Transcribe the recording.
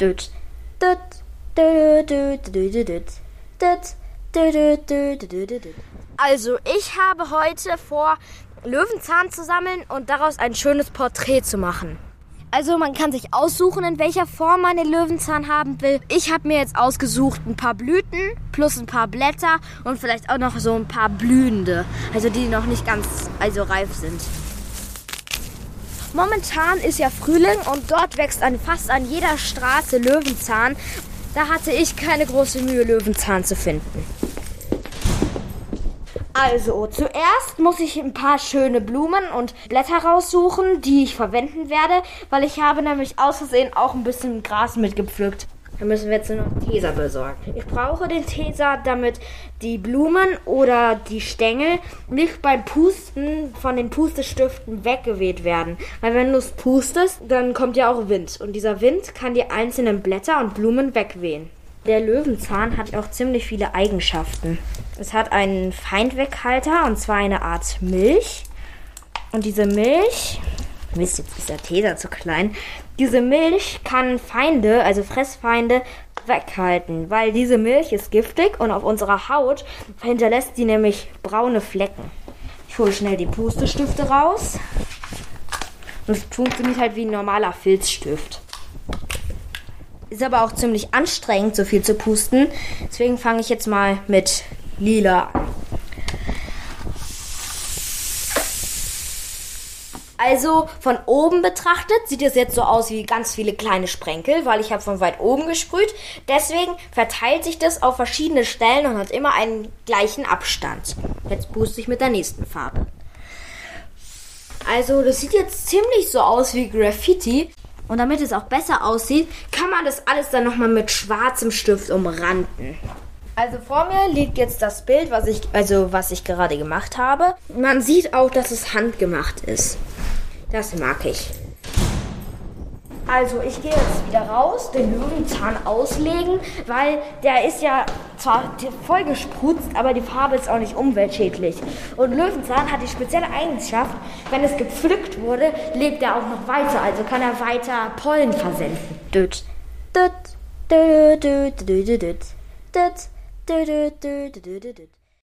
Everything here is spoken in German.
Düt. Düt. Also, ich habe heute vor, Löwenzahn zu sammeln und daraus ein schönes Porträt zu machen. Also, man kann sich aussuchen, in welcher Form man den Löwenzahn haben will. Ich habe mir jetzt ausgesucht ein paar Blüten plus ein paar Blätter und vielleicht auch noch so ein paar blühende, also die noch nicht ganz also reif sind. Momentan ist ja Frühling und dort wächst an fast an jeder Straße Löwenzahn. Da hatte ich keine große Mühe, Löwenzahn zu finden. Also, zuerst muss ich ein paar schöne Blumen und Blätter raussuchen, die ich verwenden werde, weil ich habe nämlich aus Versehen auch ein bisschen Gras mitgepflückt. Da müssen wir jetzt nur noch Teser besorgen. Ich brauche den Teser, damit die Blumen oder die Stängel nicht beim Pusten von den Pustestiften weggeweht werden. Weil wenn du es pustest, dann kommt ja auch Wind. Und dieser Wind kann die einzelnen Blätter und Blumen wegwehen. Der Löwenzahn hat auch ziemlich viele Eigenschaften. Es hat einen Feindweghalter und zwar eine Art Milch. Und diese Milch, Mist, jetzt ist der Teser zu klein. Diese Milch kann Feinde, also Fressfeinde, weghalten, weil diese Milch ist giftig und auf unserer Haut hinterlässt sie nämlich braune Flecken. Ich hole schnell die Pustestifte raus. Es funktioniert halt wie ein normaler Filzstift. Ist aber auch ziemlich anstrengend, so viel zu pusten. Deswegen fange ich jetzt mal mit lila an. Also von oben betrachtet sieht es jetzt so aus wie ganz viele kleine Sprenkel, weil ich habe von weit oben gesprüht. Deswegen verteilt sich das auf verschiedene Stellen und hat immer einen gleichen Abstand. Jetzt puste ich mit der nächsten Farbe. Also das sieht jetzt ziemlich so aus wie Graffiti. Und damit es auch besser aussieht, kann man das alles dann nochmal mit schwarzem Stift umranden. Also vor mir liegt jetzt das Bild, was ich, also was ich gerade gemacht habe. Man sieht auch, dass es handgemacht ist. Das mag ich. Also ich gehe jetzt wieder raus, den Löwenzahn auslegen, weil der ist ja zwar voll gesprutzt, aber die Farbe ist auch nicht umweltschädlich. Und Löwenzahn hat die spezielle Eigenschaft, wenn es gepflückt wurde, lebt er auch noch weiter, also kann er weiter Pollen versenden. Düt, düt, düt, düt, düt, düt, düt, düt, düt, düt, düt, düt.